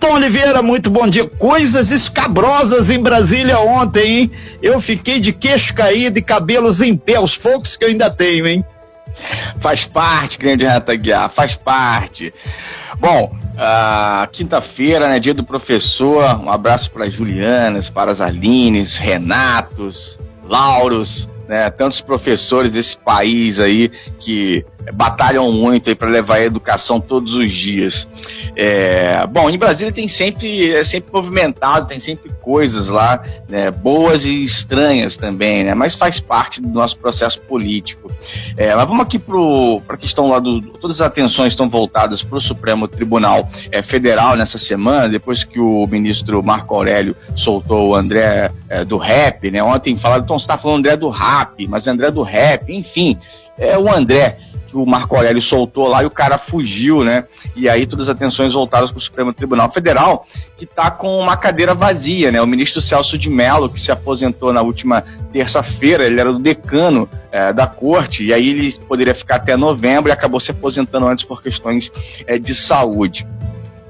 Tom Oliveira, muito bom dia. Coisas escabrosas em Brasília ontem, hein? Eu fiquei de queixo caído e cabelos em pé, os poucos que eu ainda tenho, hein? Faz parte, grande Renata Guiar, faz parte. Bom, quinta-feira, né, dia do professor, um abraço para Julianas, para as Alines, Renatos, Lauros, né, tantos professores desse país aí que batalham muito para levar a educação todos os dias. É, bom, em Brasília tem sempre é sempre movimentado, tem sempre coisas lá, né, boas e estranhas também, né, mas faz parte do nosso processo político. É, mas vamos aqui para a questão lá do todas as atenções estão voltadas para o Supremo Tribunal é, Federal nessa semana, depois que o ministro Marco Aurélio soltou o André é, do Rap, né? Ontem falaram, então você está falando André do Rap, mas André do Rap, enfim, é o André que o Marco Aurélio soltou lá e o cara fugiu, né? E aí todas as atenções voltadas para o Supremo Tribunal Federal, que está com uma cadeira vazia, né? O ministro Celso de Mello, que se aposentou na última terça-feira, ele era o decano é, da corte, e aí ele poderia ficar até novembro e acabou se aposentando antes por questões é, de saúde.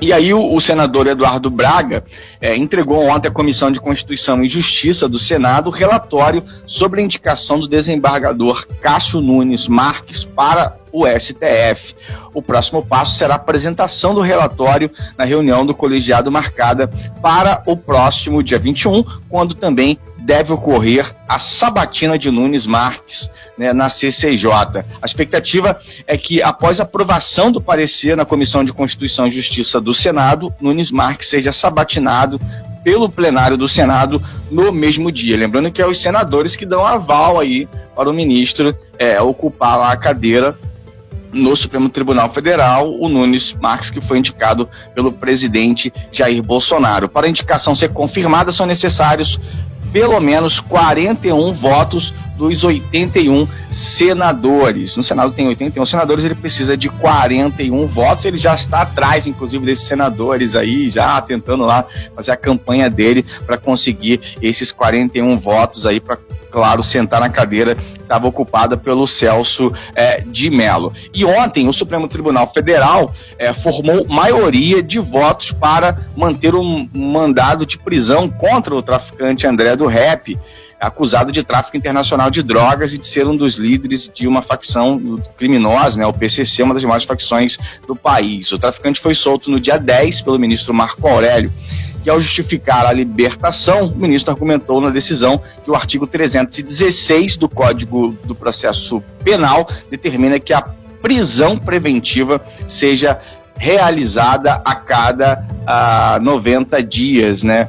E aí o, o, senador Eduardo Braga é, entregou ontem à Comissão de Constituição e Justiça do Senado relatório sobre a indicação do desembargador Cássio Nunes Marques para o STF. O próximo passo será a apresentação do relatório na reunião do colegiado marcada para o próximo dia 21, quando também deve ocorrer a sabatina de Nunes Marques né, na CCJ. A expectativa é que, após aprovação do parecer na Comissão de Constituição e Justiça do Senado, Nunes Marques seja sabatinado pelo plenário do Senado no mesmo dia. Lembrando que é os senadores que dão aval aí para o ministro é, ocupar lá a cadeira no Supremo Tribunal Federal, o Nunes Marques, que foi indicado pelo presidente Jair Bolsonaro. Para a indicação ser confirmada, são necessários pelo menos 41 votos dos 81 senadores. No Senado tem 81 senadores, ele precisa de 41 votos. Ele já está atrás, inclusive, desses senadores aí, já tentando lá fazer a campanha dele para conseguir esses 41 votos aí para claro, sentar na cadeira estava ocupada pelo Celso é, de Mello. E ontem o Supremo Tribunal Federal é, formou maioria de votos para manter um mandado de prisão contra o traficante André do Rep acusado de tráfico internacional de drogas e de ser um dos líderes de uma facção criminosa, né, o PCC, uma das maiores facções do país. O traficante foi solto no dia 10 pelo ministro Marco Aurélio e ao justificar a libertação, o ministro argumentou na decisão que o artigo 316 do Código do Processo Penal determina que a prisão preventiva seja realizada a cada ah, 90 dias, né?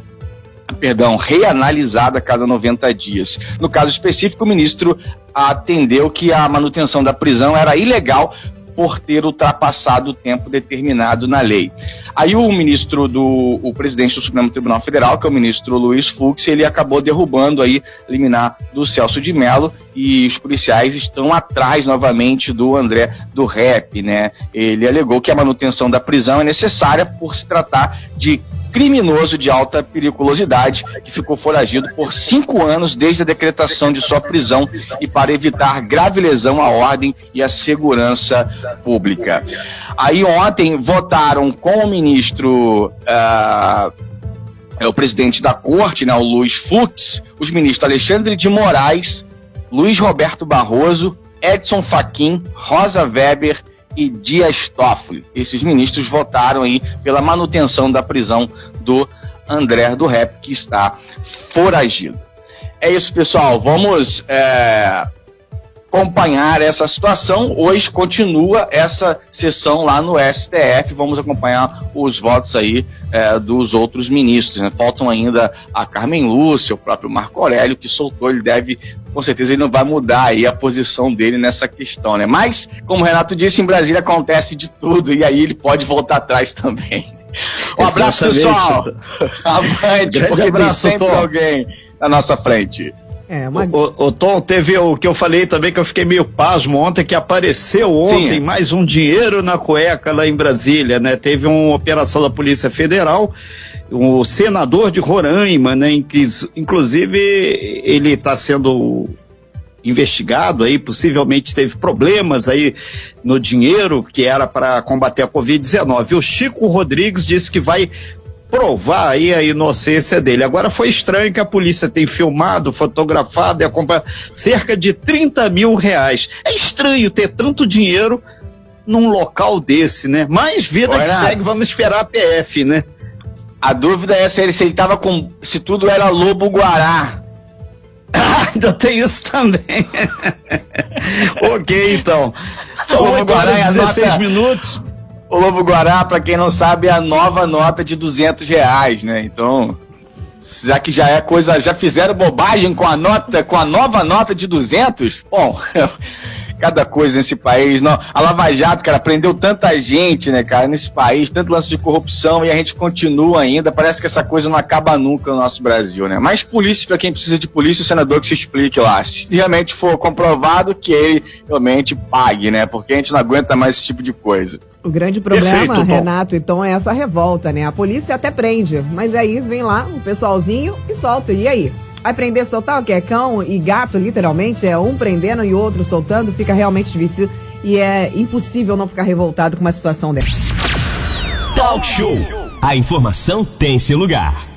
Perdão, reanalisada a cada 90 dias. No caso específico, o ministro atendeu que a manutenção da prisão era ilegal por ter ultrapassado o tempo determinado na lei. Aí o ministro do o presidente do Supremo Tribunal Federal, que é o ministro Luiz Fux, ele acabou derrubando aí liminar do Celso de Mello e os policiais estão atrás novamente do André do Rep, né? Ele alegou que a manutenção da prisão é necessária por se tratar de criminoso de alta periculosidade que ficou foragido por cinco anos desde a decretação de sua prisão e para evitar grave lesão à ordem e à segurança pública. Aí ontem votaram com o ministro. Uh, é o presidente da corte, né, o Luiz Fux, os ministros Alexandre de Moraes, Luiz Roberto Barroso, Edson Fachin, Rosa Weber e Dias Toffoli. Esses ministros votaram aí pela manutenção da prisão do André do Rep, que está foragido. É isso, pessoal. Vamos é, acompanhar essa situação. Hoje continua essa sessão lá no STF. Vamos acompanhar os votos aí é, dos outros ministros. Né? Faltam ainda a Carmen Lúcia, o próprio Marco Aurélio, que soltou. Ele deve, com certeza, ele não vai mudar aí a posição dele nessa questão, né? Mas, como o Renato disse, em Brasília acontece de tudo e aí ele pode voltar atrás também. Um abraço, pessoal. Avante, Grande porque abraço, tem sempre Tom. alguém na nossa frente. É, mas... o, o, Tom, teve o que eu falei também que eu fiquei meio pasmo ontem, que apareceu ontem Sim. mais um dinheiro na cueca lá em Brasília, né? Teve uma operação da Polícia Federal, o senador de Roraima, né? Inclusive, ele está sendo investigado aí, possivelmente teve problemas aí no dinheiro que era para combater a Covid-19. O Chico Rodrigues disse que vai provar aí a inocência dele. Agora foi estranho que a polícia tem filmado, fotografado e acompanhado cerca de 30 mil reais. É estranho ter tanto dinheiro num local desse, né? Mas vida que segue, vamos esperar a PF, né? A dúvida é se ele, se ele tava com. se tudo era lobo guará. Ah, ainda tem isso também. ok, então. São 8 horas e 16 nota... minutos. O Lobo Guará, para quem não sabe, é a nova nota de 200 reais, né? Então, já que já é coisa, já fizeram bobagem com a nota, com a nova nota de 200, bom, cada coisa nesse país. Não, a Lava Jato, cara, prendeu tanta gente, né, cara, nesse país, tanto lance de corrupção e a gente continua ainda. Parece que essa coisa não acaba nunca no nosso Brasil, né? Mas polícia, para quem precisa de polícia, o senador que se explique lá. Se realmente for comprovado que ele realmente pague, né? Porque a gente não aguenta mais esse tipo de coisa. O grande problema, Perfeito, Renato, então, é essa revolta, né? A polícia até prende, mas aí vem lá o pessoalzinho e solta. E aí? Vai prender, soltar o que? É cão e gato, literalmente? É um prendendo e outro soltando? Fica realmente difícil e é impossível não ficar revoltado com uma situação dessa. Talk Show. A informação tem seu lugar.